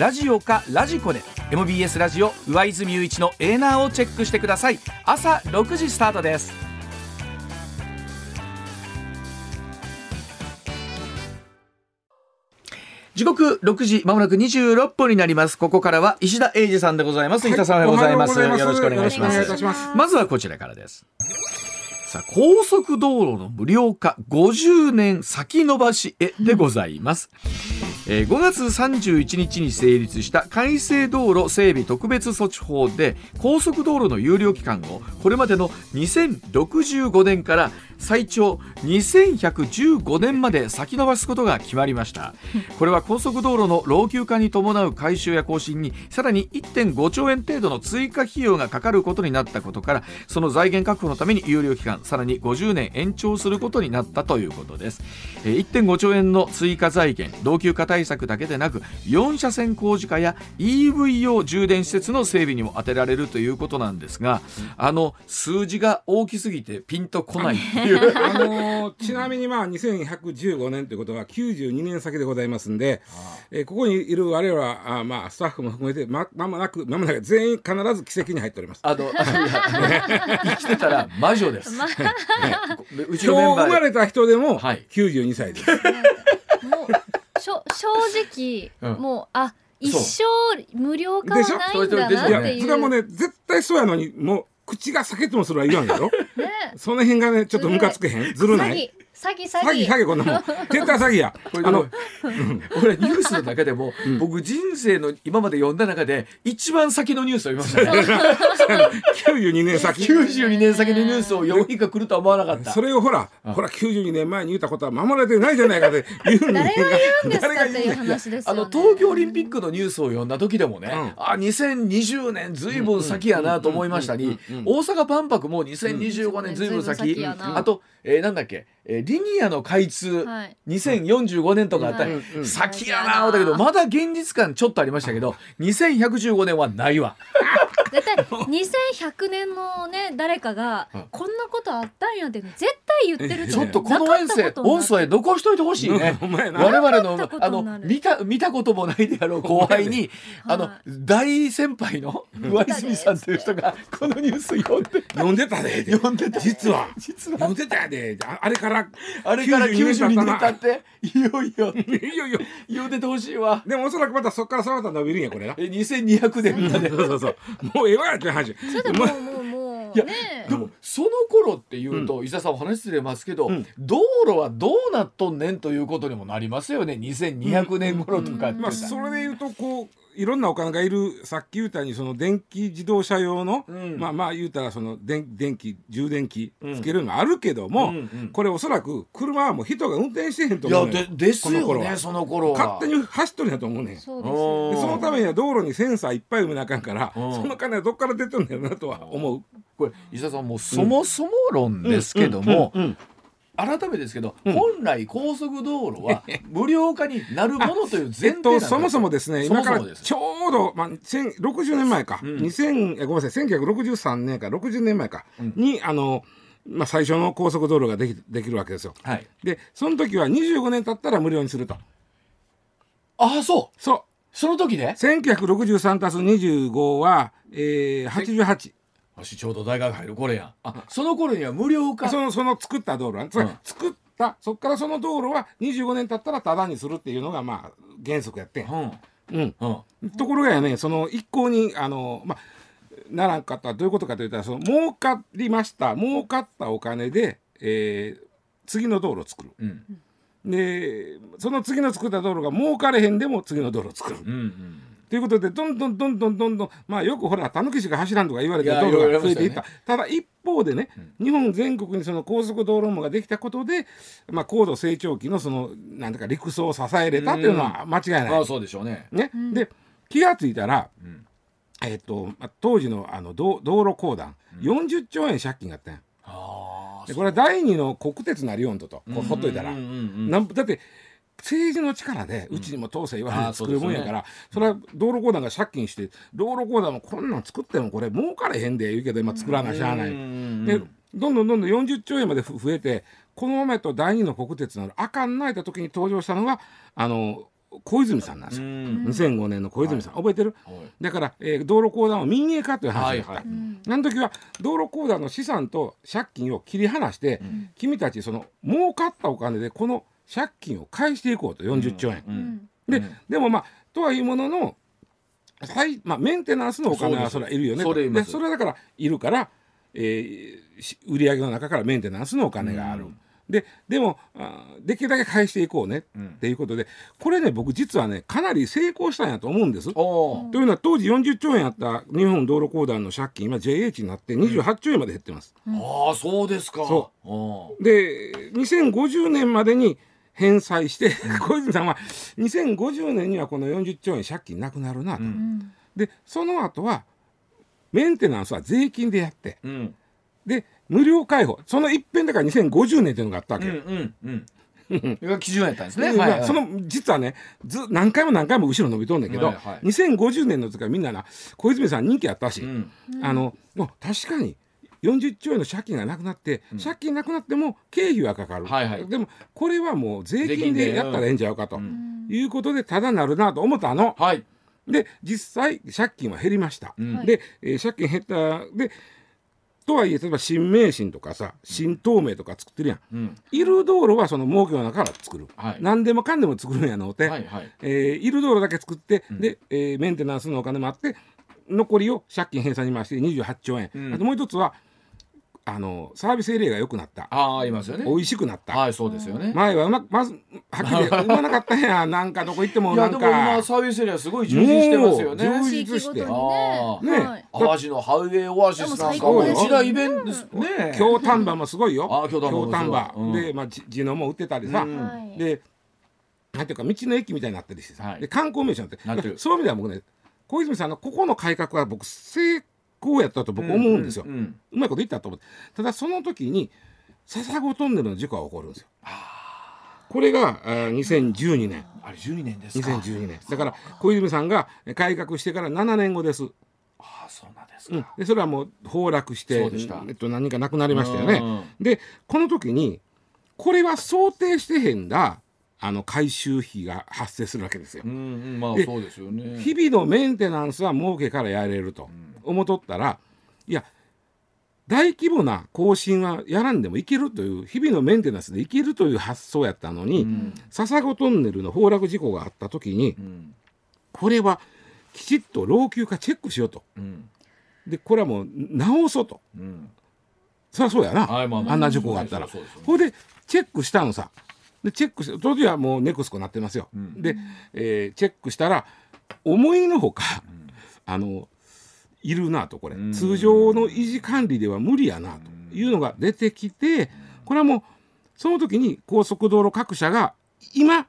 ラジオかラジコで MBS ラジオ上泉雄一のエーナーをチェックしてください。朝6時スタートです。時刻6時まもなく26分になります。ここからは石田英二さんでございます、石田さんおはようございます。よろしくお願いします。まずはこちらからです。さあ高速道路の無料化50年先延ばしへでございます、えー、5月31日に成立した改正道路整備特別措置法で高速道路の有料期間をこれまでの2065年から最長2115年まで先延ばすことが決まりました。これは高速道路の老朽化に伴う改修や更新にさらに1.5兆円程度の追加費用がかかることになったことからその財源確保のために有料期間さらに50年延長することになったということです。1.5兆円の追加財源老朽化対策だけでなく4車線工事化や EV 用充電施設の整備にも充てられるということなんですがあの数字が大きすぎてピンとこないいう あのちなみにまあ2115年ということは92年先でございますんで、えー、ここにいる我々はあまあスタッフも含めてままもなくまもなく全員必ず奇跡に入っております。あの生きてたら魔女です。まうちのメンバー生まれた人でも92歳です。もうしょ正直、うん、もうあ一生無料化はないんだなっていう。それはもうね絶対そうやのにもう口が裂けてもそれは言わんやろ、ね、その辺がねちょっとムカつけへん？ずるない？詐欺詐欺。詐欺こんなもん。絶対詐欺や。あの、俺ニュースの中でも、僕人生の今まで読んだ中で一番先のニュースを読みました。ね92年先。92年先のニュースを4位が来るとは思わなかった。それをほらほら92年前に言ったことは守られてないじゃないかって。言う誰が言うんですかっていう。話ですあの東京オリンピックのニュースを読んだ時でもね、うん、あ2020年ずいぶん先やなと思いましたに大阪万博も2025年ずいぶん先。あと、えー、なんだっけ？えー、リニアの開通、はい、2045年とかあったり、はい、先やなだけどまだ現実感ちょっとありましたけど2115年はないわ。絶対2100年のね誰かがこんなことあったんやって絶対言ってるちょっとこの音声音声残しといてほしいね。我々のあの見た見たこともないであろう後輩に あの大先輩の上泉さんという人がこのニュース読んで読んでたで。読んでた。実は。実は。読んでたで。あれからあれから92年経っていよいよ。いよいよ。読んでてほしいわ。でもおそらくまたそっからその後伸びるんやこれな。え2200年まで。そうそうそう。もうええわやって話。それでもうもうもういや、ね、でもその頃っていうと、うん、伊沢さんお話しれますけど、うん、道路はどうなっとんねんということにもなりますよね。2200年頃とかって、まあそれで言うとこういろんなお金がいるさっき言ったようにその電気自動車用の、うん、まあまあ言うたらその電電気充電器つけるのがあるけども、うんうん。うん、これおそらく車はもう人が運転してへんと思うねいやでですよねその頃は。勝手に走っとるんやと思うねそうですそのためには道路にセンサーいっぱい埋めなあかんからその金はどっから出てるんだよなとは思う。これ伊沢さんもうそもそも論ですけども、改めてですけど、うん、本来高速道路は 無料化になるものという前提なんです、えっと、そもそもですね。今からちょうど、まあ、60年前か、うん、2000ごめんなさい。1963年か60年前か、うん、にあのまあ、最初の高速道路ができできるわけですよ。はい、でその時は25年経ったら無料にすると。ああそう。そう。その時で？1963たす25は、えー、88。私ちょうど大学入る頃や。あその頃には無料化。そのその作った道路は、うん、作ったそこからその道路は25年経ったらタダにするっていうのがまあ原則やってん、うん。うん。うん、ところがやねその一向にあのまあならんかったどういうことかというとその儲かりました儲かったお金で、えー、次の道路を作る、うん、でその次の作った道路が儲かれへんでも次の道路を作る、うんうんということでどんどんどんどんどんどんまあよくほらたぬきしか走らんとか言われて道路が増えていった、ね、ただ一方でね、うん、日本全国にその高速道路網ができたことで、まあ、高度成長期のそのなんとか陸送を支えれたっていうのは間違いない。あそうでしょうね。ね、うん、で気が付いたら、うん。えっと、まあ、当時のあの道道路公団、うん、40兆円借金があったんや。でこれは第二の国鉄なりよんととこほっといたら、なんだって政治の力でうちにも当世言われて作るもんやから、それは道路公団が借金して道路公団もこんなん作ってもこれ儲かれへんで言うけど今作らなしゃあない。でどんどんどんどん40兆円まで増えてこのままやと第二の国鉄なるあかんないた時に登場したのがあの小泉さんなんですよ、2005年の小泉さん、覚えてる、だから、えー、道路公団を民営化という話だった、はいはい、あの時は道路公団の資産と借金を切り離して、君たちその儲かったお金でこの借金を返していこうと40兆円、ででもまあとはいうもののはいまあ、メンテナンスのお金はそれはいるよね。それでそれはだからいるから、えー、売上の中からメンテナンスのお金がある。ででもあできるだけ返していこうね。っていうことで、これね僕実はねかなり成功したんやと思うんです。というのは当時40兆円あった日本道路公団の借金今 JH になって28兆円まで減ってます。うん、ああそうですか。で2050年までに返済して、小泉さんは2050年にはこの40兆円借金なくなるなと。うん、でその後はメンテナンスは税金でやって、うん、で無料開放。その一辺だから2050年っていうのがあったわけよ。うんうん が基準やったんですね。はいはい、その実はねず何回も何回も後ろ伸びとんだけど、はいはい、2050年の時はみんなな小泉さん人気あったし、うん、あの確かに40兆円の借金がなくなって、うん、借金なくなっても経費はかかる、はいはい、でもこれはもう税金でやったらええんちゃうかと、うん、いうことでただなるなと思ったの。はい、で実際借金は減りました。うん、で、えー、借金減ったでとはいえ例えば新名神とかさ新東名とか作ってるやん、うん、いる道路はその儲けの中から作る、はい、何でもかんでも作るんやのうて、はいはい、えー、いる道路だけ作って、うん、で、えー、メンテナンスのお金もあって残りを借金返済に回して28兆円、うん、あともう一つはあのサービスエリアが良くなった。ああいますよね。美味しくなった。はいそうですよね。前はうままずはっきりう。まなかったんやなんかどこ行ってもなんか。いやでも今サービスエリアすごい充実してますよね。充実してね。ね。淡路のハウェイオアシスなんかも一大イベントですね。京丹波もすごいよ。あ京丹波でまあ地のも売ってたりさ。でなんていうか道の駅みたいになったりしてさで観光名所になってそういう意味では僕ね小泉さんのここの改革は僕成こうやったと僕思うんですよ、うんうん。うん、うまいこと言ったと思ってただその時に笹子トンネルの事故が起こるんですよ。これが2012年。あれ12年ですか。2012年。だから小泉さんが改革してから7年後です。ああそうなんですか、うん、でそれはもう崩落してえっと、何人か亡くなりましたよね。でこの時にこれは想定してへんだあの回収費が発生するわけですよ。うんまあそうですよね。日々のメンテナンスは儲けからやれると思っとったら、いや大規模な更新はやらんでもいけるという日々のメンテナンスでいけるという発想やったのに、うん、笹子トンネルの崩落事故があった時に、うん、これはきちっと老朽化チェックしようと。うん、でこれはもう直そうと。そりゃそうやな、はいまあ、あ。んな事故があったら。ほ、いでチェックしたのさ。でチェックして当時はもうネクスコなってますよ、うん、で、えー、チェックしたら思いのほか、うん、あのいるなとこれ、うん、通常の維持管理では無理やなというのが出てきてこれはもうその時に高速道路各社が今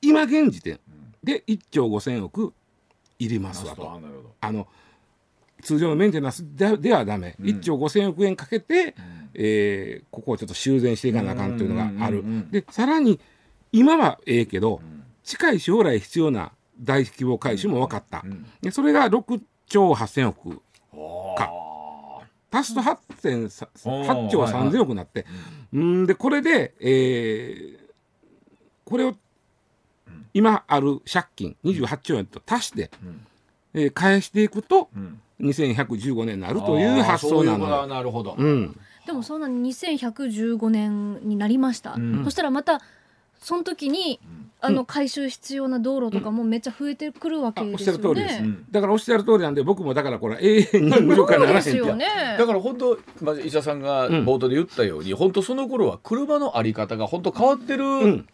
今現時点で1兆5,000億いりますわと。あの通常のメンテナンスでではダメ、うん、1兆5,000億円かけて、うん、えー、ここをちょっと修繕していかなあかんというのがある、でさらに今はええけど、近い将来必要な大規模改修も分かった、でそれが6兆8,000億か。足すと 8, 8兆3,000億になって、はいはい、んでこれで、えー、これを今ある借金28兆円と足して、うん、えー、返していくと、うん。2115年になるという発想なのなるほど、うん、でもそんな2115年になりました、うん、そしたらまたその時に、あの回収必要な道路とかもめっちゃ増えてくるわけですよね。だからおっしゃる通りなんで僕もだからこれ永遠に無料化ならへんよね。だから本当まあ医者さんが冒頭で言ったように、うん、本当その頃は車のあり方が本当変わってる、うん、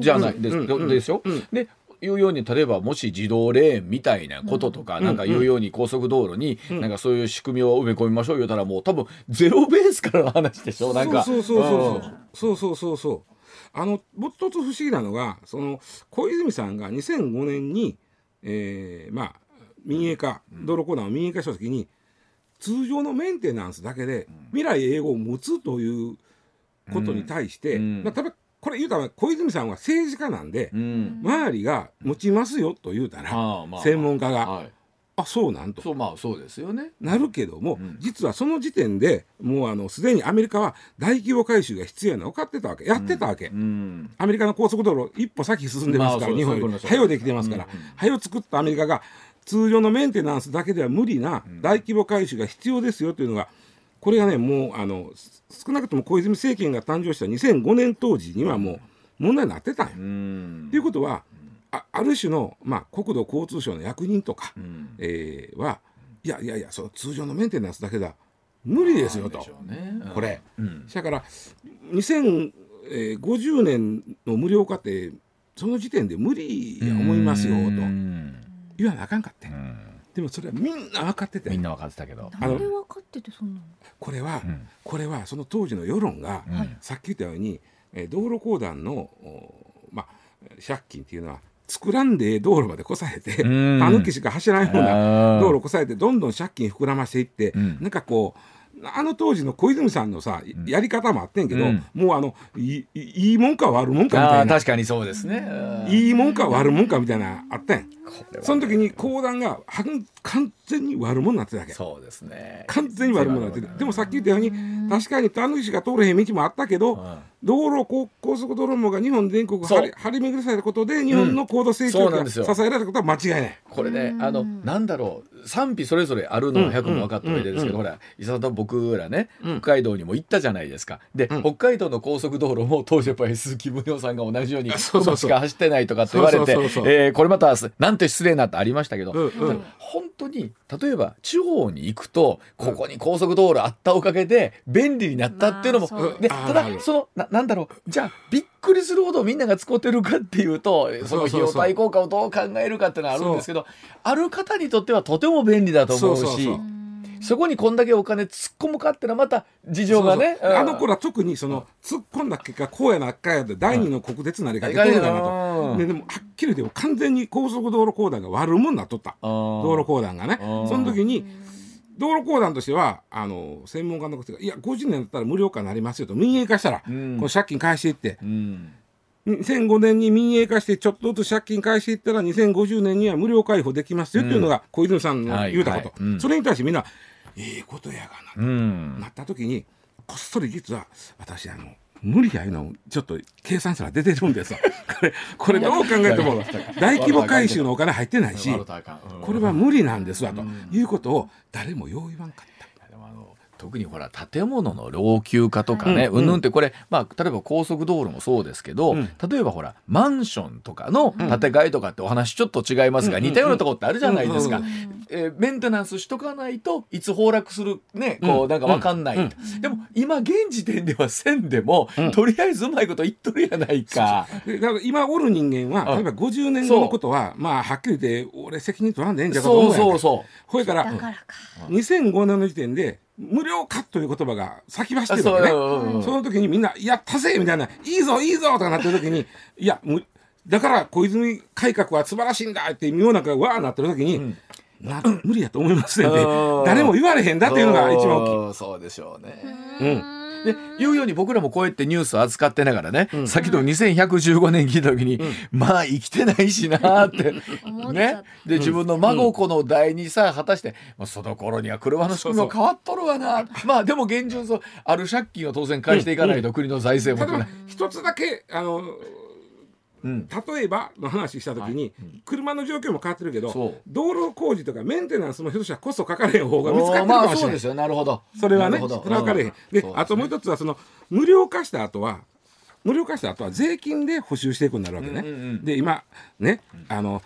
じゃないです、うん、ですよ。でいうように例えばもし自動レーンみたいなこととか、なんかいうように高速道路に、なんかそういう仕組みを埋め込みましょう言うたらもう多分ゼロベースからの話でしょ。なんか。そうそうそうそう、そうそうそうそうあのもう一つ不思議なのがその小泉さんが2005年に、えー、まあ民営化道路公団を民営化した時に通常のメンテナンスだけで未来英語を持つということに対して、うん、例えばこれ言うたら小泉さんは政治家なんで、うん、周りが持ちますよと言うたら、専門家が、はい、あそうなんと。そうまあそうですよね。なるけども、うん、実はその時点でもうあのすでにアメリカは大規模改修が必要なの分かってたわけ。やってたわけ、うん、アメリカの高速道路一歩先進んでますから、まあ、日本より。早うできてますから、早う作ったアメリカが通常のメンテナンスだけでは無理な大規模改修が必要ですよというのがこれがねもうあの少なくとも小泉政権が誕生した2005年当時にはもう問題になってたんよ。ということはあある種の、まあ、国土交通省の役人とか、うん、えー、はいやいやいやその通常のメンテナンスだけだ。無理ですよと、ね。うん、これ。うん、だから2050年の無料化ってその時点で無理や思いますよと。言わなあかんかって。でもそれはみんな分かってて。みんな分かってたけど。なんで分かっててそんなの？これは、うん、これはその当時の世論が、うん、さっき言ったように、えー、道路公団のまあ借金っていうのは作らんで道路までこさえて、たぬきしか走らないような道路こさえて、どんどん借金膨らましていって、うん、なんかこう、あの当時の小泉さんのさ、やり方もあってんけど、うん、もうあのいいいもんか悪もんかみたいな。確かにそうですね。いいもんか悪もんかみたいなあったんその時に講談が完全に悪者になってたわけ。そうですね。完全に悪者になってるでもさっき言ったように確かに田主が通れへん道もあったけど、うん、道路高速道路網が日本全国張り張り巡らされたことで日本の高度成長が支えられたことは間違いない、これねあのなんだろう賛否それぞれあるのは100も分かった上でですけど、ほら伊沢と僕らね北海道にも行ったじゃないですか。で、北海道の高速道路も当時やっぱり鈴木宗男さんが同じようにそしか走ってないとかって言われてえこれまたなんて失礼なってありましたけど、うんうん、本当に例えば地方に行くとここに高速道路あったおかげで便利になったっていうのも、まあ、でただそのななんだろうじゃあびっくりするほどみんなが使ってるかっていうとその費用対効果をどう考えるかっていうのはあるんですけどある方にとってはとても便利だと思うし。そうそうそうそこにこんだけお金突っ込むかってのはまた事情がね。あの頃は特にその突っ込んだ結果こうやなかやで第二の国鉄なりかけとるかなと、ででもはっきり言って完全に高速道路公団が悪者になっとった道路公団がね。その時に道路公団としてはあの専門家の方がいや50年だったら無料化になりますよと民営化したら、この借金返していって。うん2005年に民営化してちょっとずつ借金返していったら2050年には無料開放できますよっていうのが小泉さんの言うたこと、はい。はいうん、それに対してみんなええことやがなと、うん、なった時にこっそり実は私あの無理やいうのちょっと計算したら出てるんです。これこれどう考えても 大規模回収のお金入ってないしこれは無理なんですわということを誰もよう言わんかった。特にほら建物の老朽化とかね、うん、うん、ってこれ、まあ、例えば高速道路もそうですけど、うん、例えばほらマンションとかの建て替えとかってお話ちょっと違いますが、うん、似たようなとこってあるじゃないですか、えー、メンテナンスしとかないといつ崩落するねこうなんか分かんない、でも今現時点ではせんでも、とりあえずうまいこと言っとるやないか。だから今おる人間は例えば50年後のことはまあはっきり言って俺責任取らんでええんじゃかと思うそうそうそう。ほいから2005年の時点で無料化という言葉が先走ってるわけねその時にみんな「やったぜ!」みたいな「いいぞいいぞ!」とかなってる時に「いやだから小泉改革は素晴らしいんだ」って妙ながわーなってる時に、うんな無理やと思いますね誰も言われへんだっていうのが一番大きい。そうでしょうね、うんでいうように僕らもこうやってニュース扱ってながらね、うん、さっきの2115年聞いた時に、うん、まあ生きてないしなって ね。で自分の孫子の代にさ果たして、まあ、その頃には車の仕組みも変わっとるわな。まあでも現状そうある借金を当然返していかないと、国の財政も、一つだけあのうん、例えばの話した時に、はい。車の状況も変わってるけど道路工事とかメンテナンスもひょっとしたらコストかかれへん方が見つかってるかもしれない、まあ、そうですよ。なるほど。それはねそれは分かれへん。で、ね、あともう一つはその無料化した後は無料化した後は税金で補修していくになるわけね、で今ねあの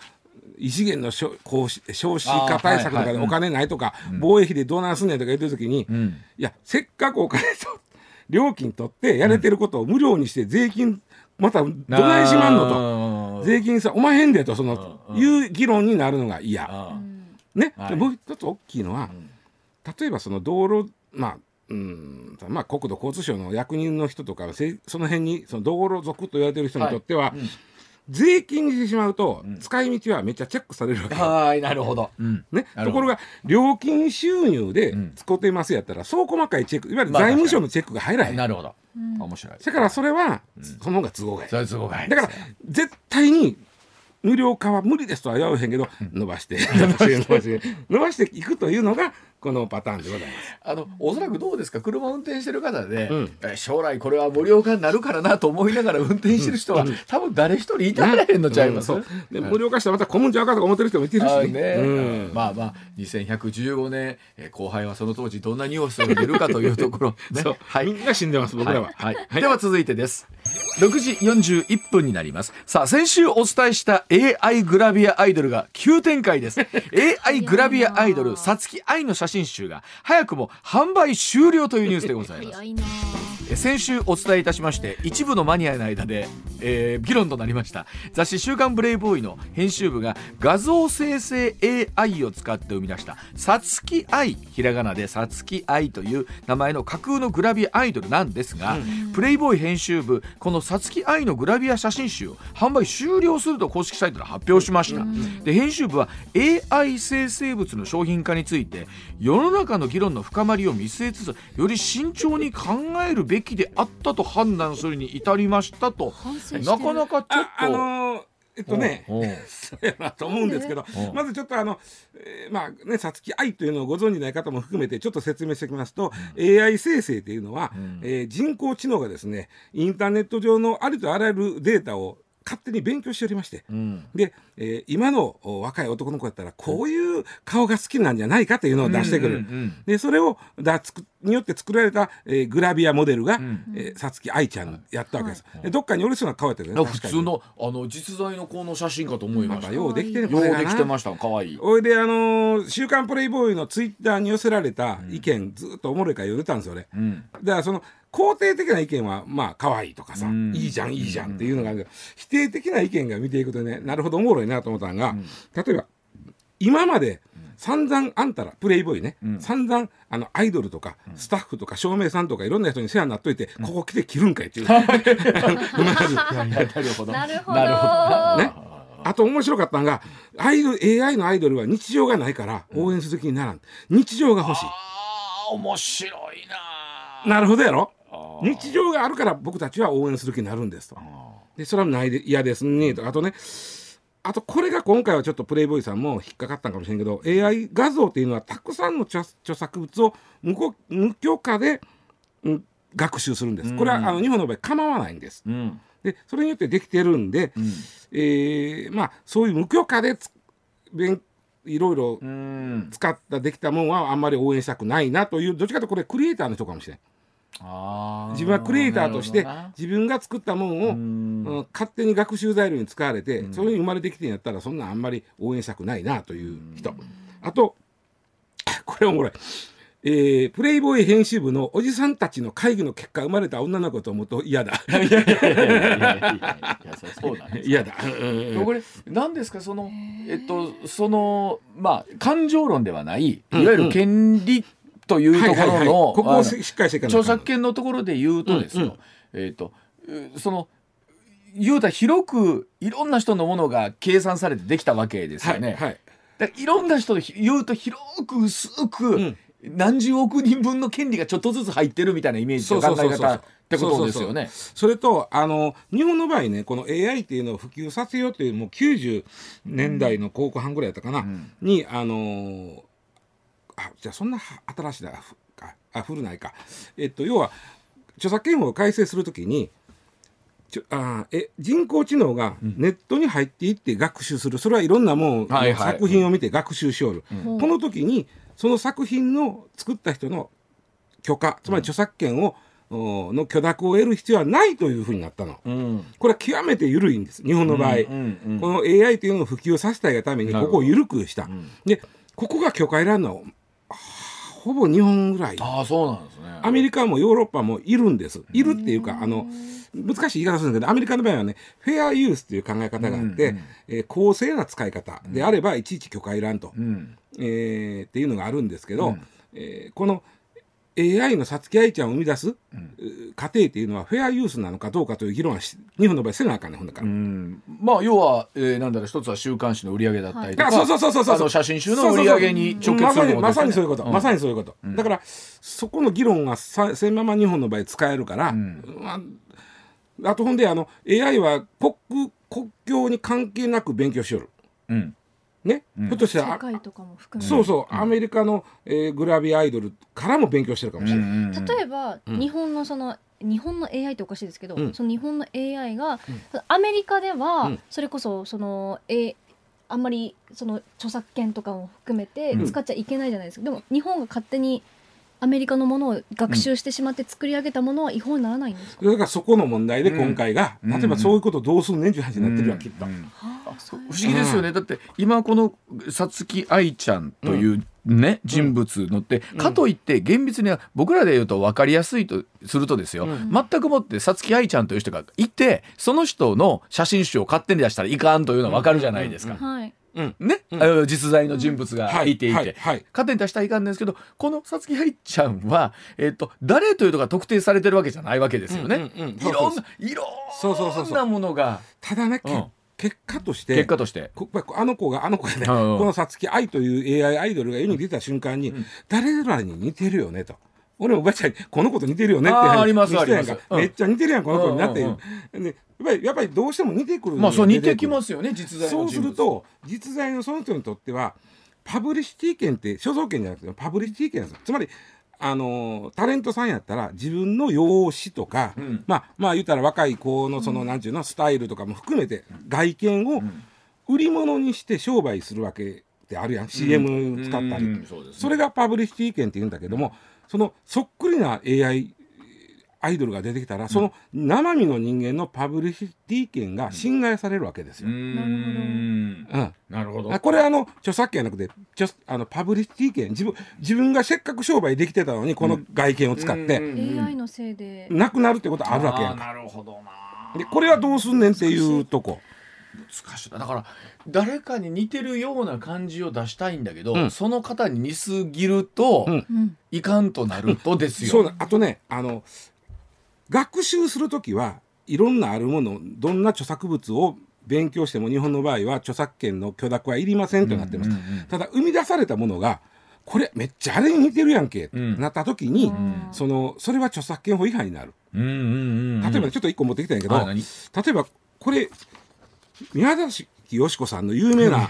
異次元の少子化対策とかでお金ないとか、防衛費でどうなんすんねんとか言ってる時に、うん、いやせっかくお金と 料金取ってやれてることを無料にして税金またどないしまんのと。税金さおまへんでとそのいう議論になるのが嫌。ね、はい、もう一つ大きいのは、例えばその道路まあうんまあ、国土交通省の役人の人とかその辺にその道路族と言われてる人にとっては、はい。うん、税金にしてしまうと、使い道はめっちゃチェックされるわけ。はいなるほど、ね、ところが料金収入で使ってますやったら、そう細かいチェックいわゆる財務省のチェックが入らへん、なるほど面白い。だからそれは、その方が都合がいい。都合がいい。だから絶対に無料化は無理ですとは言わへんけど、伸ばして伸ばして伸ばして伸ばしていくというのがこのパターンでございます。あのおそらくどうですか？車運転してる方で、うん、将来これは無料化になるからなと思いながら運転してる人は、うん、多分誰一人いたらへんのちゃいます、うん、で無料化したらまた混むんちゃうかとか思ってる人もいてるしね、ね、まあまあ2115年、え後輩はその当時どんなニュースが出るかというところ、ね。はい、みんな死んでます僕らは、はい、はい、では続いてです。6時41分になります。さあ先週お伝えした AI グラビアアイドルが急展開です。AI グラビアアイドルさつき愛の写真集が早くも販売終了というニュースでございます。先週お伝えいたしまして一部のマニアの間で、えー、議論となりました。雑誌「週刊ブレイボーイ」の編集部が画像生成 AI を使って生み出した「さつき愛」ひらがなで「さつき愛」という名前の架空のグラビアアイドルなんですが、うん、プレイボーイ編集部この「さつき愛」のグラビア写真集を販売終了すると公式サイトで発表しました、うん、で編集部は AI 生成物の商品化について世の中の議論の深まりを見据えつつより慎重に考えるべきべきであったと判断するに至りましたと。なかなかちょっと。あのーえっとね、そうやなと思うんですけど、まずちょっとあの、えー、まあね、さつき愛というのをご存じない方も含めてちょっと説明しておきますと、うん、AI 生成というのは、うん、えー、人工知能がですね、インターネット上のありとあらゆるデータを勝手に勉強しておりまして、うん、で、えー、今の若い男の子やったらこういう顔が好きなんじゃないかというのを出してくる、うんうんうん、でそれをだつくによって作られた、えー、グラビアモデルがさつき愛ちゃんやったわけです、はい、どっかにおりそうな顔やったけど、ね、普通のあの実在の子の写真かと思いました、ようできてるようできてました可愛い。おいであのー「週刊プレイボーイ」のツイッターに寄せられた意見、ずっとおもろいから寄れたんですよね、だからその肯定的な意見はまあ可愛いとかさ、いいじゃんいいじゃんっていうのがあるけど、否定的な意見が見ていくとねなるほどおもろいなと思ったのが、例えば今まで散々あんたらプレイボーイね、うん、散々あのアイドルとかスタッフとか照明さんとかいろんな人に世話になっといて、うん、ここ来て切るんかいっていう。なるほど。なるほど。ね。あと面白かったのがアイドル AI のアイドルは日常がないから応援する気にならん、日常が欲しい。ああ面白いな。なるほどやろ？日常があるから僕たちは応援する気になるんですと。でそれはないで嫌ですねとあとねあとこれが今回はちょっとプレイボーイさんも引っかかったかもしれんけど AI 画像っていうのはたくさんの著作物を無無許可で、うん、学習するんです。これはあの日本の場合構わないんです。うん、でそれによってできてるんで、うん、えー、まあそういう無許可で勉いろいろ使ったできたものはあんまり応援したくないなというどっちかというとこれクリエイターの人かもしれない。自分はクリエイターとして自分が作ったものを、うん、勝手に学習材料に使われて、うん、そういうふうに生まれてきてんやったらそんなあんまり応援したくないなという人、うん、あと これおもろい。えー、プレイボーイ編集部のおじさんたちの会議の結果生まれた女の子と思うと嫌だ。嫌だ。これ何ですか？そのえっとそのまあ感情論ではないいわゆる権利というところの、ここをしっかりして著作権のところで言うとですよ、えっ、とその言うたら広くいろんな人のものが計算されてできたわけですよね。はいい、ろんな人で言うと広く薄く、何十億人分の権利がちょっとずつ入ってるみたいなイメージの考え方ってことですよね。それとあの日本の場合ねこの AI っていうのを普及させようっていうもう90年代の後半ぐらいやったかな、うん、にあのあじゃあそんな新しいなあ古ないか。えっと要は著作権法を改正するときにちょあえ人工知能がネットに入っていって学習する、それはいろんなもん、はいはい、作品を見て学習しおる、うん、この時にその作品の作った人の許可つまり著作権を、うん、の許諾を得る必要はないというふうになったの、うん、これは極めて緩いんです。日本の場合、うんうんうん、この AI というのを普及させたいがためにここを緩くした、でここが許可得られるのはほぼ日本ぐらい。あそうなんですね。アメリカもヨーロッパもいるんです。いるっていうかあの難しい言い方するんだけどアメリカの場合はねフェアユースっていう考え方があって、うんうん、えー、公正な使い方であればいちいち許可いらんと、うん、えー、っていうのがあるんですけど、うん、えー、この AI のさつき愛ちゃんを生み出す、過程っていうのはフェアユースなのかどうかという議論は日本の場合せなあかんねほんだから。まあ要は、えー、なんだろう一つは週刊誌の売り上げだったりとか、そうそうそうそうそう写真集の売り上げに直結するまさにそういうこと、まさにそういうこと、だからそこの議論がさせんまま日本の場合使えるから、まあ、あとほんであの AI は国国境に関係なく勉強しよる。うんね、ひょっとしたらそうそう、アメリカの、えー、グラビアアイドルからも勉強してるかもしれない。例えば、日本のその日本の AI っておかしいですけど、その日本の AI が、アメリカでは、それこそその、えあんまりその著作権とかも含めて使っちゃいけないじゃないですか、でも日本が勝手にアメリカのものを学習してしまって作り上げたものは違法にならないんですか、だからそこの問題で今回が、例えばそういうことをどうするねんっていう話になってるわきっと。不思議ですよね、だって今このさつき愛ちゃんというね、人物のって、かといって厳密には僕らで言うと分かりやすいとするとですよ、全くもってさつき愛ちゃんという人がいてその人の写真集を勝手に出したらいかんというのは分かるじゃないですか。はいね、うん、実在の人物がい。ていて、はい。はい、勝手に出したらいかんですけどこのさつき愛ちゃんは、えーと、誰というのが特定されてるわけじゃないわけですよね。いろんないろんなものが。ただね、うん結果として結果として。あの子があの子がね、このさつき愛という AI アイドルが世に出た瞬間に、うん、誰らに似てるよねと。俺もおばちゃんにこの子と似てるよねってありますあります、めっちゃ似てるやんこの子になって。いる、でやっぱりやっぱりどうしても似てくるまあそう似てきますよね実在そうすると実在のその人にとってはパブリシティ権って所蔵権じゃなくてパブリシティ権なんですつまりあのタレントさんやったら自分の容姿とか、うん、まあまあ言ったら若い子のその、うん、なんていうのスタイルとかも含めて外見を売り物にして商売するわけであるやん、うん、CM 使ったり、うんそね、それがパブリシティ権って言うんだけどもそのそっくりな AI アイドルが出てきたら、その生身の人間のパブリシティ権が侵害されるわけですよ。うん、なるほど。これあの著作権じゃなくて著あのパブリシティ権自分自分がせっかく商売できてたのにこの外見を使って、AI のせいで。なくなるってことあるわけや。んなるほどな。でこれはどうすんねんっていうとこ。難しい。だから誰かに似てるような感じを出したいんだけど、うん、その方に似すぎると、うん、いかんとなるとですよ。そうあとねあの学習する時はいろんなあるものどんな著作物を勉強しても日本の場合は著作権の許諾はいりませんとなってます、うんうんうん、ただ生み出されたものがこれめっちゃあれに似てるやんけ、うん、なった時に、うん、そのそれは著作権法違反になる、うんうんうんうん、例えばちょっと一個持ってきたんやけど例えばこれ宮崎よしこさんの有名な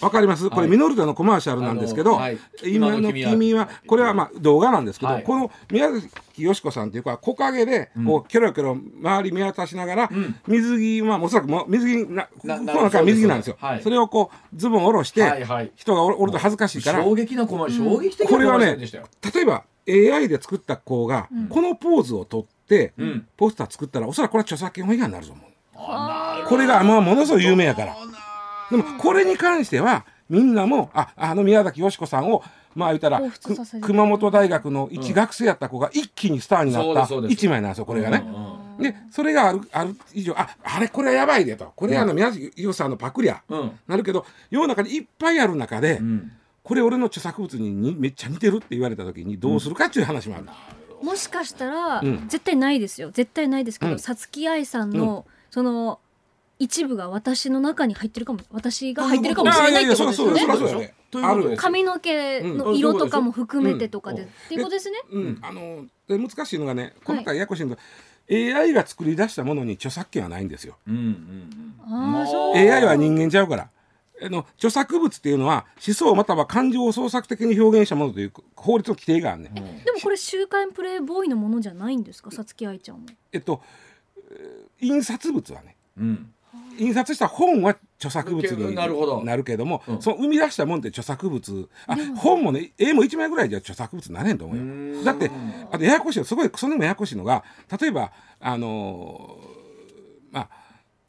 わかります？これミノルタのコマーシャルなんですけど、はい、今の君はこれはまあ動画なんですけど、はい、この宮崎よしこさんというか木陰でこうキョロキョロ周り見渡しながら、うん、水着はおそらくも水着なこの中水着なんですよ、はい、それをこうズボン下ろして、人がおると恥ずかしいから衝撃のコマ衝撃的これはね例えば AI で作った子がこのポーズをとって、うん、ポスター作ったらおそらくこれは著作権法違反になると思う。これがもうものすごい有名やから。でもこれに関してはみんなもああの宮崎美子さんをまあ言ったら熊本大学の一学生やった子が一気にスターになった一枚なんですよこれがね。でそれがあるある以上ああれこれはやばいでと。これあの宮崎美子さんのパクリや、なるけど世の中にいっぱいある中で、これ俺の著作物にめっちゃ似てるって言われた時にどうするかっていう話もある。もしかしたら、絶対ないですよ。絶対ないですけどさつき愛さんの、その一部が私の中に入ってるかも私が入ってるかもしれないってことですよね。髪の毛の色とかも含めてとかで、うん、っていうことですね。うん、あの難しいのがね細かいややこしいのが、はい、AI が作り出したものに著作権はないんですよ。うんうんうん、AI は人間ちゃうから。あの著作物っていうのは思想または感情を創作的に表現したものという法律の規定があるね、うん、でもこれ「週刊プレイボーイ」のものじゃないんですか？さつき愛ちゃんも。えっと印刷物はね、うん、印刷した本は著作物になるけども、うん、その生み出したもんって著作物あ本もね絵も1枚ぐらいじゃ著作物なれんと思うよ。だってあとややこしいすごいそれもややこしいのが例えばあのー、まあ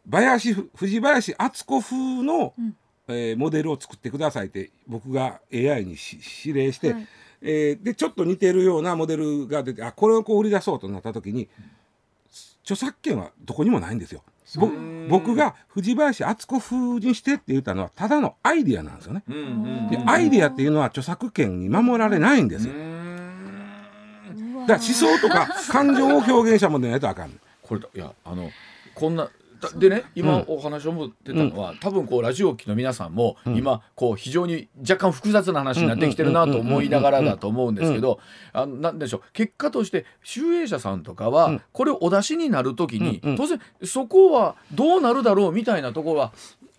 林藤林敦子風の、うん、えー、モデルを作ってくださいって僕が AI に指令して、はい、えー、でちょっと似てるようなモデルが出てあこれをこう売り出そうとなった時に著作権はどこにもないんですよ。僕が藤林敦子風にしてって言ったのはただのアイディアなんですよね。でアイディアっていうのは著作権に守られないんですよ。から思想とか感情を表現したものでないとあかんこれいやあのこんなでね今お話を持ってたのは、うん、多分こうラジオ機の皆さんも、今こう非常に若干複雑な話になってきてるなと思いながらだと思うんですけどあなんでしょう。結果として集英社さんとかは、これをお出しになる時に、当然そこはどうなるだろうみたいなところは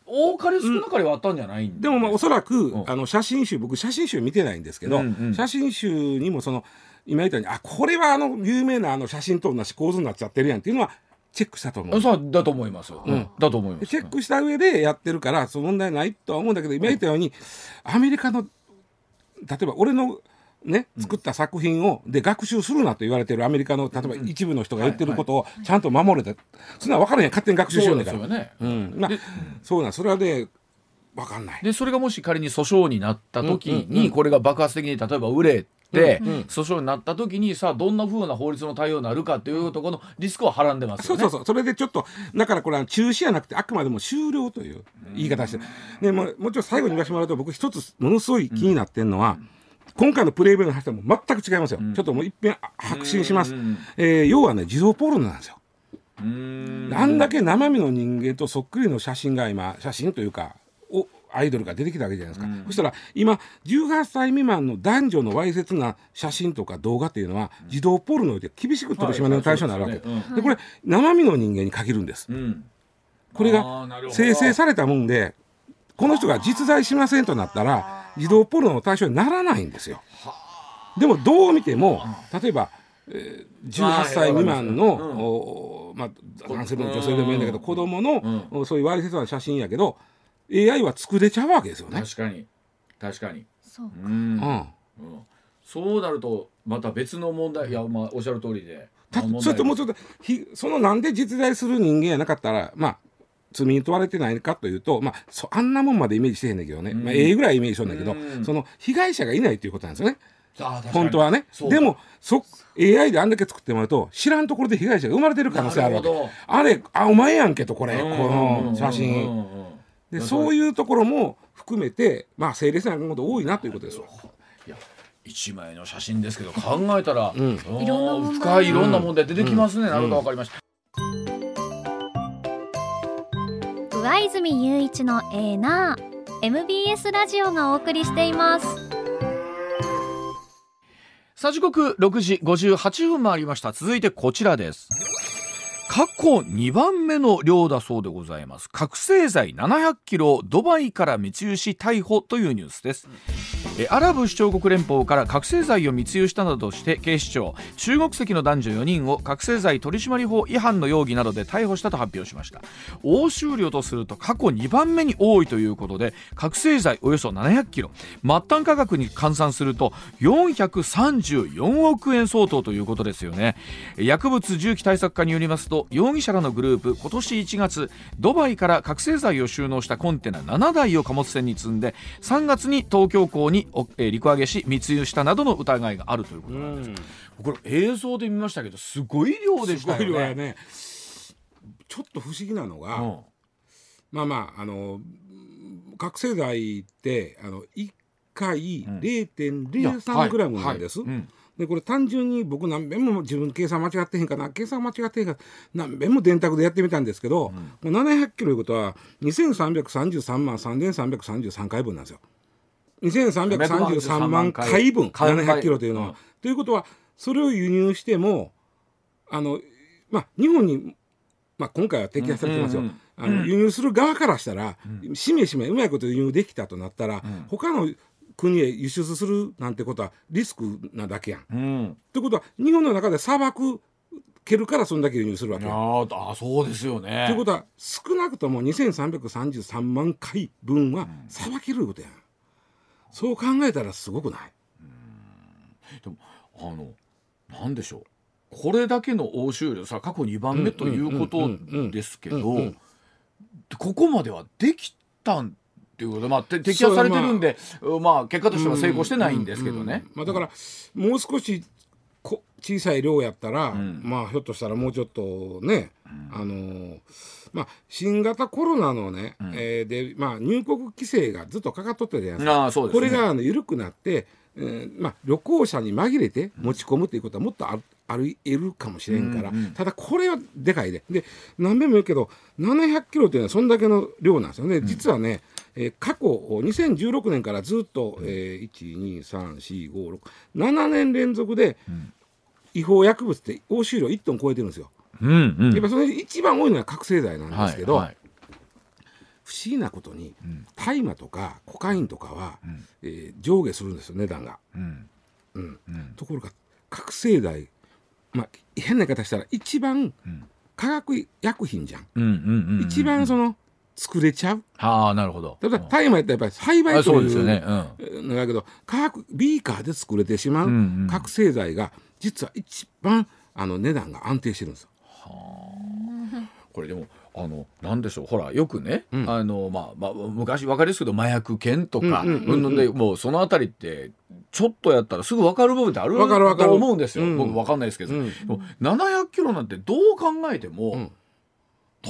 多かれ少なかれはあったんじゃないんでもまあおそらく、あの写真集僕写真集見てないんですけど、写真集にもその今言ったようにあこれはあの有名なあの写真と同じ構図になっちゃってるやんっていうのはチェックしたと思う。そうだと思います。うん、だと思います。チェックした上でやってるからその問題ないとは思うんだけど今言ったように、アメリカの例えば俺のね、作った作品をで学習するなと言われてるアメリカの例えば一部の人が言ってることをちゃんと守れて、そんな分からへん勝手に学習しようねんから。そうね。うん。まあ、そうなんそれはね分かんないでそれがもし仮に訴訟になった時に、これが爆発的に例えば売れ訴訟になった時にさあどんなふうな法律の対応になるかっていうところのリスクをはらんでますよね。そうそうそう。それでちょっとだからこれは中止じゃなくてあくまでも終了という言い方して、でももちろん最後に言わせてもらうと僕一つものすごい気になってるのは、今回のプレイベイの話とも全く違いますよ、ちょっともう一遍白信します、えー、要はね自動ポルノなんですよ。あんだけ生身の人間とそっくりの写真が今写真というかアイドルが出てきたわけじゃないですか、うん、そしたら今18歳未満の男女のわいせつな写真とか動画っていうのは児童ポルノで厳しく取り締まりの対象になるわけ、はいで、これ生身の人間に限るんです、うん、これが生成されたもんでこの人が実在しませんとなったら児童ポルノの対象にならないんですよ。でもどう見ても例えば、えー、18歳未満の、まあ、男性でも女性でもいいんだけど、子供の、そういうわいせつな写真やけど AI は作れちゃうわけですよね。確かに。確かに。そうか、うん。うん、そうなるとまた別の問題。いやまあおっしゃる通りで。それともうちょっとひそのなんで実在する人間やなかったらまあ罪に問われてないかというと、まあ、そあんなもんまでイメージしてへんだけどね、まあ、ええぐらいイメージしとんだけど、その被害者がいないっていうことなんですよね。本当はね。でもそ AI であんだけ作ってもらうと知らんところで被害者が生まれてる可能性あるわけ。あれあお前やんけとこれ。この写真でそういうところも含めてまあ整列なこと多いなということですいや一枚の写真ですけど考えたら、うん、深いいろんな問題出てきますね、うん、なるほど分かりました。上泉雄一のエーナー MBS ラジオがお送りしています。さあ時刻6時58分回りました。続いてこちらです過去2番目の量だそうでございます。覚醒剤700キロドバイから密輸し逮捕というニュースです、アラブ首長国連邦から覚醒剤を密輸したなどとして警視庁中国籍の男女4人を覚醒剤取締法違反の容疑などで逮捕したと発表しました。押収量とすると過去2番目に多いということで覚醒剤およそ700キロ末端価格に換算すると434億円相当ということですよね。薬物銃器対策課によりますと容疑者らのグループ今年1月ドバイから覚醒剤を収納したコンテナ7台を貨物船に積んで3月に東京港にえ陸揚げし密輸したなどの疑いがあるということなんです。これ映像で見ましたけどすごい量でしたよね。ね。ちょっと不思議なのが、うん、まあまああの覚醒剤ってあの1回0.03グラムなんです。でこれ単純に僕何遍も自分計算間違ってへんかな計算間違ってへんか何遍も電卓でやってみたんですけど、うん、もう700キロいうことは2333万3333回分なんですよ。2333万回分700キロというのは。ということはそれを輸入してもあの、まあ、日本に、まあ、今回は摘発されてますよ。あの輸入する側からしたら、しめしめうまいこと輸入できたとなったら、うん、他の国へ輸出するなんてことはリスクなだけやん。うん、ということは日本の中で砂漠蹴るからそんだけ輸入するわけああそうですよね。ということは少なくとも2333万回分はさばけることやん。そう考えたらすごくない？でもあのなんでしょうこれだけの押収量さ過去2番目ということですけどここまではできたんっていうことまあ摘発されてるんで、まあ、まあ結果としては成功してないんですけどね。まあ、だからもう少しこ小さい量やったら、うん、まあひょっとしたらもうちょっとね、うん、あのまあ、新型コロナのね、うん、えー、で、まあ、入国規制がずっとかかっとったじゃないですか。あそうです、ね、これがあの緩くなってえーまあ、旅行者に紛れて持ち込むということはもっとあるあり得るかもしれんから、うんうん、ただこれはでかいで。で何べも言うけど700キロというのはそんだけの量なんですよね、実はね、えー、過去2016年からずっと、えー、1234567年連続で違法薬物って押収量1トン超えてるんですよ。うんうん、やっぱそれ一番多いのは覚醒剤なんですけど、はいはい、不思議なことに大麻、とかコカインとかは、うん、えー、上下するんですよ値段が。うん。うん、ところが覚醒剤まあ、変な言い方したら一番化学薬品じゃん,、ん。一番その作れちゃう。ああなるほど。例えば大麻やったらやっぱり栽培というのだけど化学ビーカーで作れてしまう覚醒剤が実は一番あの値段が安定してるんですよ。はあ、これでもあのなんでしょう。ほらよくね、うん、あのまあ、まあ、昔分かりですけど麻薬犬とか、うんうん、でもうそのあたりってちょっとやったらすぐ分かる部分ってあると思うんですよ、うん、僕分かんないですけど、うん、700キロなんてどう考えても、うん、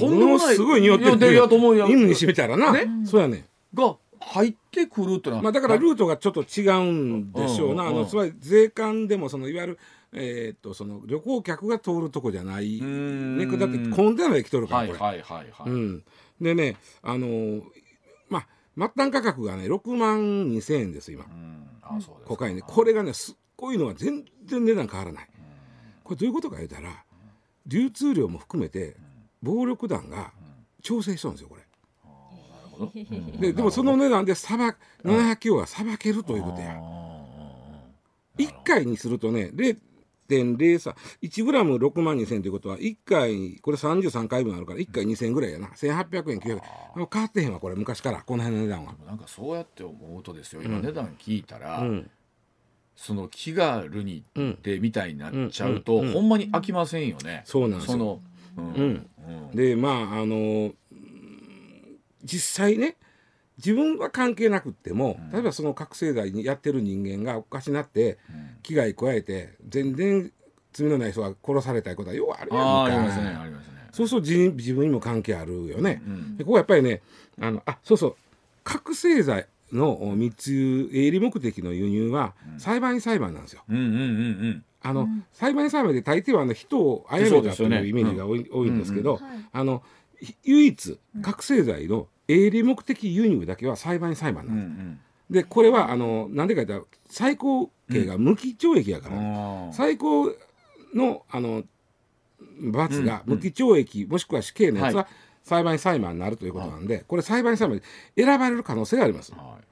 とんでもない。すごい匂ってる。やと思う犬にしめたらな、ね、そうやねが入ってくるってのは、まあ、だからルートがちょっと違うんでしょうな、あのつまり税関でもそのいわゆるえー、っとその旅行客が通るとこじゃない。ねだってコンテナで来とるからこれ。はいはいはい、うん、でねあのー、まあ末端価格がね6万2千円です今。あそうですコカインね。これがねすっごいのは全然値段変わらない。これどういうことか言うたら流通量も含めて暴力団が調整しとるんですよこれ。ででもその値段でさば700キロはさばけるということや。1回にするとね1.03、1グラム6万2000ということは、1回、これ33回分あるから、1回2000ぐらいやな。1800円、900円。変わってへんわ、これ、昔から、この辺の値段は。なんかそうやって思うとですよ、今値段聞いたら、うん、その気軽にってみたいになっちゃうと、ほんまに飽きませんよね。そうなんですよ。のうん、で、まあ、あの実際ね、自分は関係なくっても、例えばその覚醒剤にやってる人間がおかしなって危害加えて全然罪のない人が殺されたいことはようあるやんか。ありますねありますね。そうそう自自分にも関係あるよね、うん、でここはやっぱりねあのあそうそう。覚醒剤の密輸営利目的の輸入は裁判員裁判なんですよ。あの、裁判員裁判で大抵はあの人を殺めたというイメージが多い,、多いんですけど、あの唯一覚醒剤の営利目的輸入だけは裁判員裁判なんです。うんうん。でこれはあのなんでか言ったら最高刑が無期懲役やから、うん、最高のあの罰が無期懲役、うん、もしくは死刑のやつは裁判員裁判になるということなんで、はい、これ裁判員裁判で選ばれる可能性があります。はい。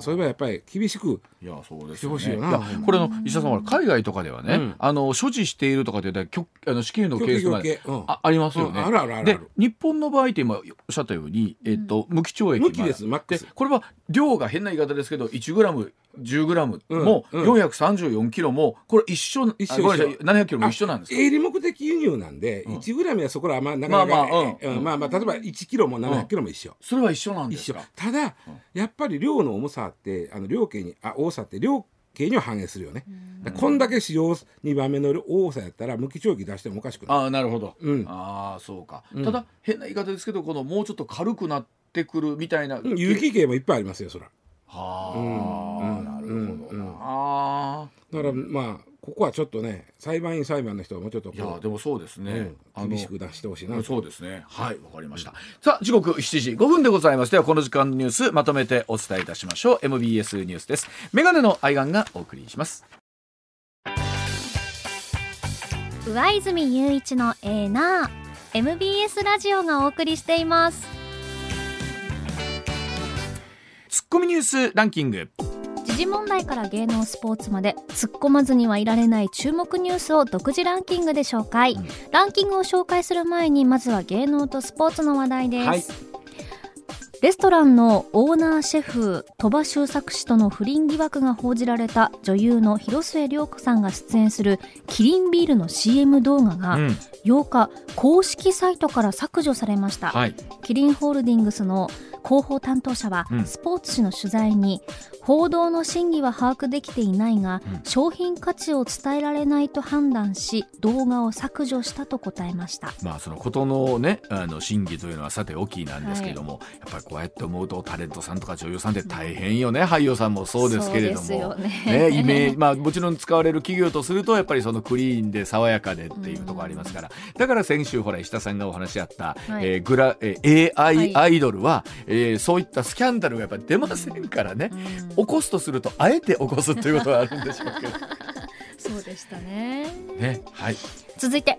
そういえばやっぱり厳しくいやそうです、ね、ほしいよな。これの石田さんは海外とかではね、うん、あの所持しているとかってあの死刑のケースが、うん、あありますよね。うん、あるあるあるで日本の場合って今おっしゃったように、えっ、ー、と無期懲役無期です。マックス。これは量が変な言い方ですけど1グラム10グラムも434キロもこれ一緒一緒700キロも一緒なんです営利目的輸入なんで1グラムはそこらまあなかなかまあまあ、まあまあ例えば1キロも700キロも一緒。それは一緒なんですか？ただやっぱり量の重さってあの量刑にあ多さって量刑には反映するよね。こんだけ使用2番目の多さやったら無期懲役出してもおかしくない。あなるほど。うん、ああそうか、うん、ただ変な言い方ですけどこのもうちょっと軽くなってくるみたいな。有期刑もいっぱいありますよそら。はあ、うん、なるほどな、あだからまあここはちょっとね裁判員裁判の人はもうちょっといやでもそうですね、うん、厳しく出してほしいな。そうですね。はいわかりました、さあ時刻7時5分でございますではこの時間のニュースまとめてお伝えいたしましょう。MBS ニュースです。メガネの愛玩がお送りします。上泉雄一のエーナー。MBS ラジオがお送りしています。ツッコミニュースランキング時事問題から芸能スポーツまで突っ込まずにはいられない注目ニュースを独自ランキングで紹介、うん、ランキングを紹介する前にまずは芸能とスポーツの話題です、はい、レストランのオーナーシェフ鳥羽周作氏との不倫疑惑が報じられた女優の広末涼子さんが出演するキリンビールの CM 動画が8日公式サイトから削除されました、はい、キリンホールディングスの広報担当者は、スポーツ紙の取材に報道の真偽は把握できていないが、うん、商品価値を伝えられないと判断し動画を削除したと答えました。まあそのことのねあの真偽というのはさておきなんですけれども、はい、やっぱりこうやって思うとタレントさんとか女優さんって大変よね、うん、俳優さんもそうですけれども。ね、ね、イメージまあもちろん使われる企業とするとやっぱりそのクリーンで爽やかでっていうところありますから、うん、だから先週ほら石田さんがお話しあった、はい、えー、グラ、えー、AI アイドルは、はい、えー、そういったスキャンダルがやっぱり出ませんからね、起こすとするとあえて起こすということはあるんでしょうけど。そうでしたね。ねはい。続いて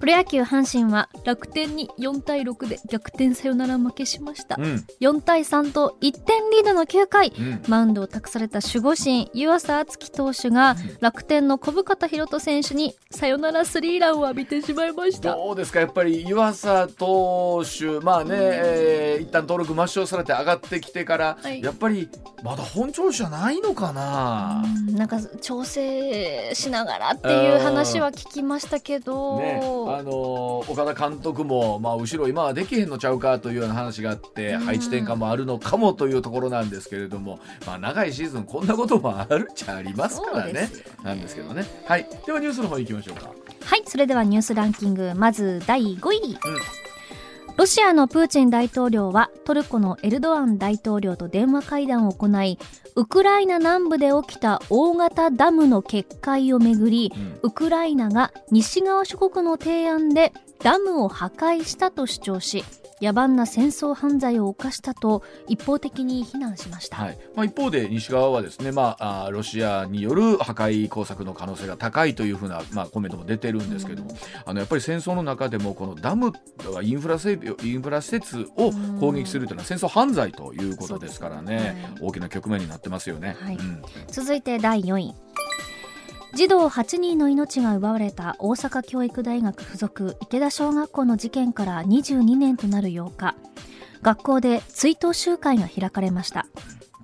プロ野球阪神は楽天に4対6で逆転サヨナラ負けしました、うん、4対3と1点リードの9回、うん、マウンドを託された守護神湯浅敦樹投手が楽天の小深田博人選手にサヨナラスリーランを浴びてしまいました。どうですか？やっぱり湯浅投手まあね、えー、一旦登録抹消されて上がってきてから、はい、やっぱりまだ本調子じゃないのかな？なんか調整しながらっていう話は聞きましたけど、ねあの岡田監督も、まあ、後ろ今はできへんのちゃうかというような話があって、配置転換もあるのかもというところなんですけれども、まあ、長いシーズンこんなこともあるっちゃありますからね、ね、なんですけどね。はい、ではニュースの方行きましょうか。はいそれではニュースランキングまず第5位。うんロシアのプーチン大統領はトルコのエルドアン大統領と電話会談を行いウクライナ南部で起きた大型ダムの決壊をめぐり、うん、ウクライナが西側諸国の提案でダムを破壊したと主張し野蛮な戦争犯罪を犯したと一方的に非難しました、はい。まあ、一方で西側はですね、まあ、あロシアによる破壊工作の可能性が高いというふうな、まあ、コメントも出てるんですけども、うん、あのやっぱり戦争の中でもこのダムインフラ整備インフラ施設を攻撃するというのは戦争犯罪ということですからね、ね。大きな局面になってますよね、はい。うん、続いて第4位児童8人の命が奪われた大阪教育大学附属池田小学校の事件から22年となる8日。学校で追悼集会が開かれました。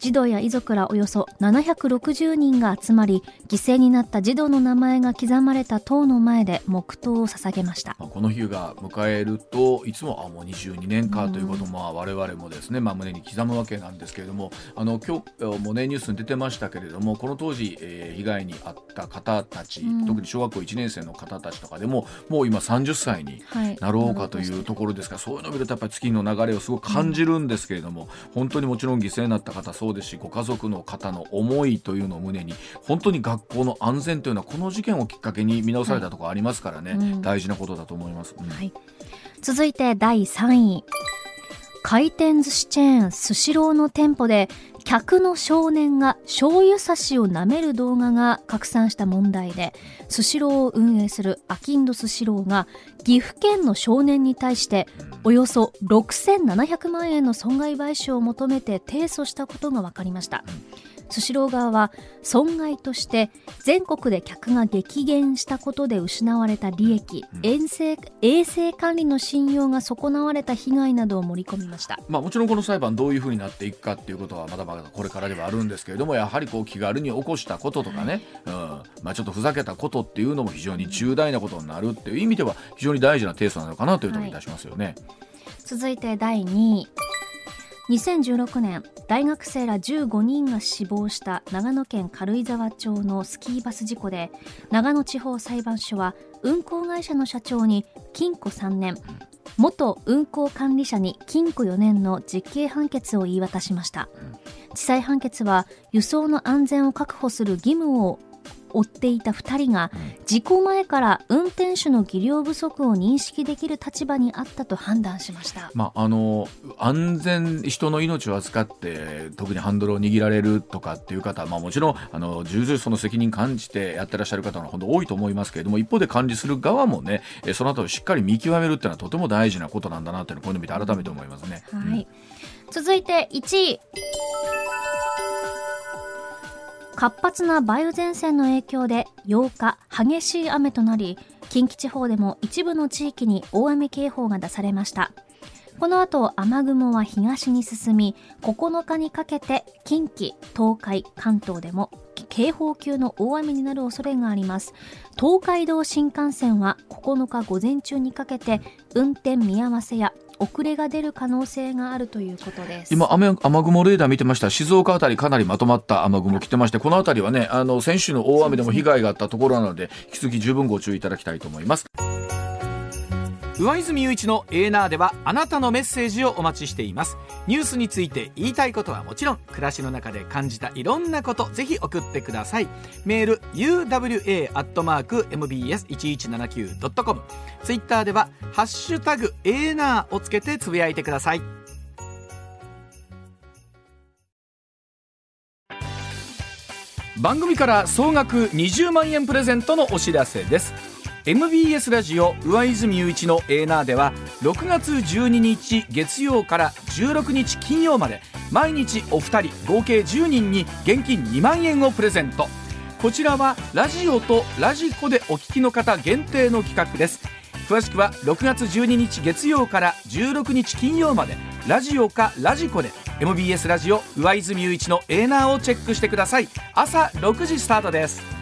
児童や遺族らおよそ760人が集まり犠牲になった児童の名前が刻まれた塔の前で黙祷を捧げました。この日が迎えるといつもあもう22年かということも、我々もですね、まあ、胸に刻むわけなんですけれどもあの今日もねニュースに出てましたけれどもこの当時、えー、被害に遭った方たち、うん、特に小学校1年生の方たちとかでももう今30歳になろうかというところですか。ら、はい、そういうのを見るとやっぱり月の流れをすごく感じるんですけれども、うん、本当にもちろん犠牲になった方そうそうですしご家族の方の思いというのを胸に本当に学校の安全というのはこの事件をきっかけに見直されたところありますからね、はい。うん、大事なことだと思います、うん、はい、続いて第3位回転寿司チェーンスシローの店舗で客の少年が醤油差しを舐める動画が拡散した問題でスシローを運営するあきんどスシローが岐阜県の少年に対しておよそ6700万円の損害賠償を求めて提訴したことが分かりました。スシロー側は損害として全国で客が激減したことで失われた利益、うん、衛生衛生管理の信用が損なわれた被害などを盛り込みました、まあ、もちろんこの裁判どういうふうになっていくかっていうことはまだまだこれからではあるんですけれどもやはりこう気軽に起こしたこととかね、はい、うん。まあ、ちょっとふざけたことっていうのも非常に重大なことになるっていう意味では非常に大事な提訴なのかなというところい。たしますよね。はい、続いて第2位2016年大学生ら15人が死亡した長野県軽井沢町のスキーバス事故で長野地方裁判所は運行会社の社長に禁錮3年元運行管理者に禁錮4年の実刑判決を言い渡しました。地裁判決は輸送の安全を確保する義務を追っていた2人が事故前から運転手の技量不足を認識できる立場にあったと判断しました、まあ、あの安全人の命を扱って特にハンドルを握られるとかっていう方は、まあ、もちろんあの重々その責任感じてやってらっしゃる方が本当多いと思いますけれども一方で管理する側もねその後しっかり見極めるっていうのはとても大事なことなんだなというのをこういうの見て改めて思いますね。はい、うん、続いて1位活発な梅雨前線の影響で8日激しい雨となり近畿地方でも一部の地域に大雨警報が出されました。この後雨雲は東に進み9日にかけて近畿東海関東でも警報級の大雨になる恐れがあります。東海道新幹線は9日午前中にかけて運転見合わせや遅れが出る可能性があるということです。今雨雨雲レーダー見てました。静岡辺りかなりまとまった雨雲来てましてこの辺りはねあの先週の大雨でも被害があったところなので引き続き十分ご注意いただきたいと思います。上泉雄一のエーナーではあなたのメッセージをお待ちしています。ニュースについて言いたいことはもちろん暮らしの中で感じたいろんなことぜひ送ってください。メール uwa.mbs1179.com ツイッターではハッシュタグエーナーをつけてつぶやいてください。番組から総額20万円プレゼントのお知らせです。MBS ラジオ上泉雄一のエーナーでは6月12日月曜から16日金曜まで毎日お二人合計10人に現金2万円をプレゼント。こちらはラジオとラジコでお聞きの方限定の企画です。詳しくは6月12日月曜から16日金曜までラジオかラジコで MBS ラジオ上泉雄一のエーナーをチェックしてください。朝6時スタートです。